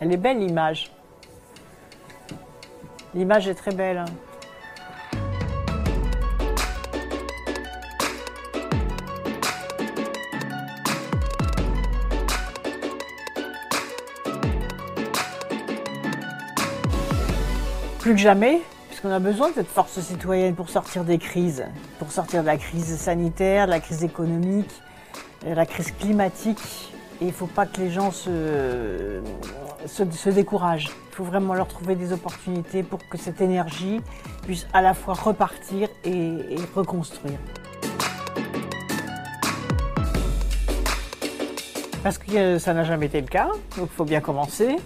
Elle est belle l'image. L'image est très belle. Plus que jamais, puisqu'on a besoin de cette force citoyenne pour sortir des crises, pour sortir de la crise sanitaire, de la crise économique, de la crise climatique. Et il ne faut pas que les gens se, se, découragent. Il faut vraiment leur trouver des opportunités pour que cette énergie puisse à la fois repartir et, et reconstruire. Parce que ça n'a jamais été le cas, donc il faut bien commencer.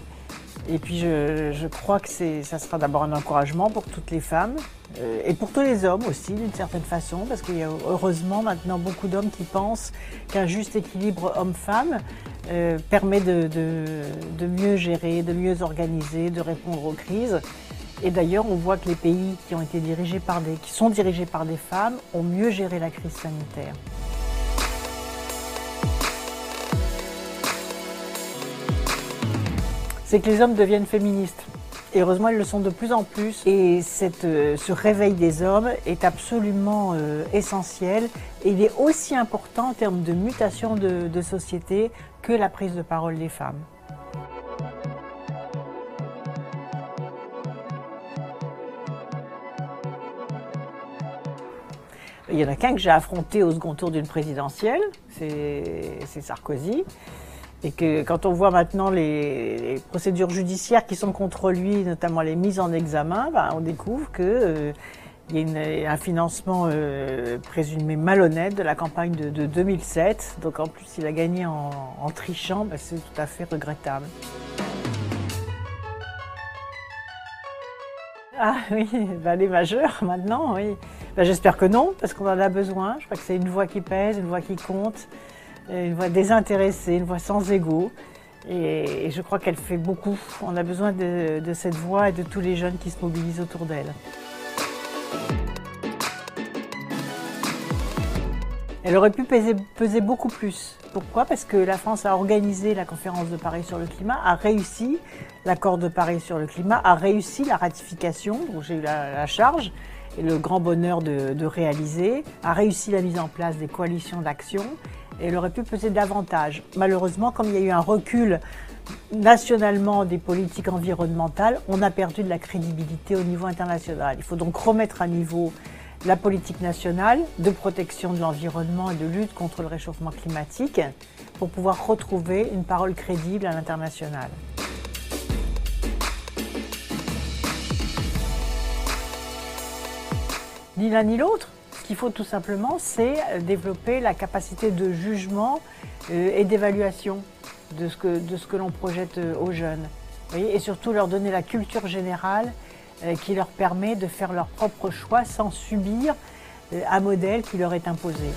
Et puis je, crois que ça sera d'abord un encouragement pour toutes les femmes euh, et pour tous les hommes aussi d'une certaine façon, parce qu'il y a heureusement maintenant beaucoup d'hommes qui pensent qu'un juste équilibre homme-femme euh, permet de, mieux gérer, de mieux organiser, de répondre aux crises. Et d'ailleurs, on voit que les pays qui ont été dirigés par des, qui sont dirigés par des femmes ont mieux géré la crise sanitaire. C'est que les hommes deviennent féministes. Et heureusement, ils le sont de plus en plus. Et euh, ce réveil des hommes est absolument euh, essentiel. Et il est aussi important en termes de mutation de, société que la prise de parole des femmes. Il y en a qu'un que j'ai affronté au second tour d'une présidentielle, c'est Sarkozy. Et que quand on voit maintenant les, procédures judiciaires qui sont contre lui, notamment les mises en examen, ben, on découvre qu'il euh, y a un financement euh, présumé malhonnête de la campagne de, 2007. Donc en plus, il a gagné en, trichant, ben, c'est tout à fait regrettable. Ah oui, ben, les majeurs maintenant, oui. J'espère que non, parce qu'on en a besoin. Je crois que c'est une voix qui pèse, une voix qui compte une voix désintéressée, une voix sans ego. Et, je crois qu'elle fait beaucoup. On a besoin de, cette voix et de tous les jeunes qui se mobilisent autour d'elle. Elle aurait pu peser, beaucoup plus. Pourquoi? Parce que la France a organisé la conférence de Paris sur le climat, a réussi l'accord de Paris sur le climat, a réussi la ratification, dont j'ai eu la, charge et le grand bonheur de réaliser, a réussi la mise en place des coalitions d'action elle aurait pu peser davantage. Malheureusement, comme il y a eu un recul nationalement des politiques environnementales, on a perdu de la crédibilité au niveau international. Il faut donc remettre à niveau la politique nationale de protection de l'environnement et de lutte contre le réchauffement climatique pour pouvoir retrouver une parole crédible à l'international. Ni l'un ni l'autre. Ce qu'il faut tout simplement, c'est développer la capacité de jugement euh, et d'évaluation de ce que, l'on projette euh, aux jeunes. et surtout leur donner la culture générale euh, qui leur permet de faire leur propre choix sans subir un modèle qui leur est imposé.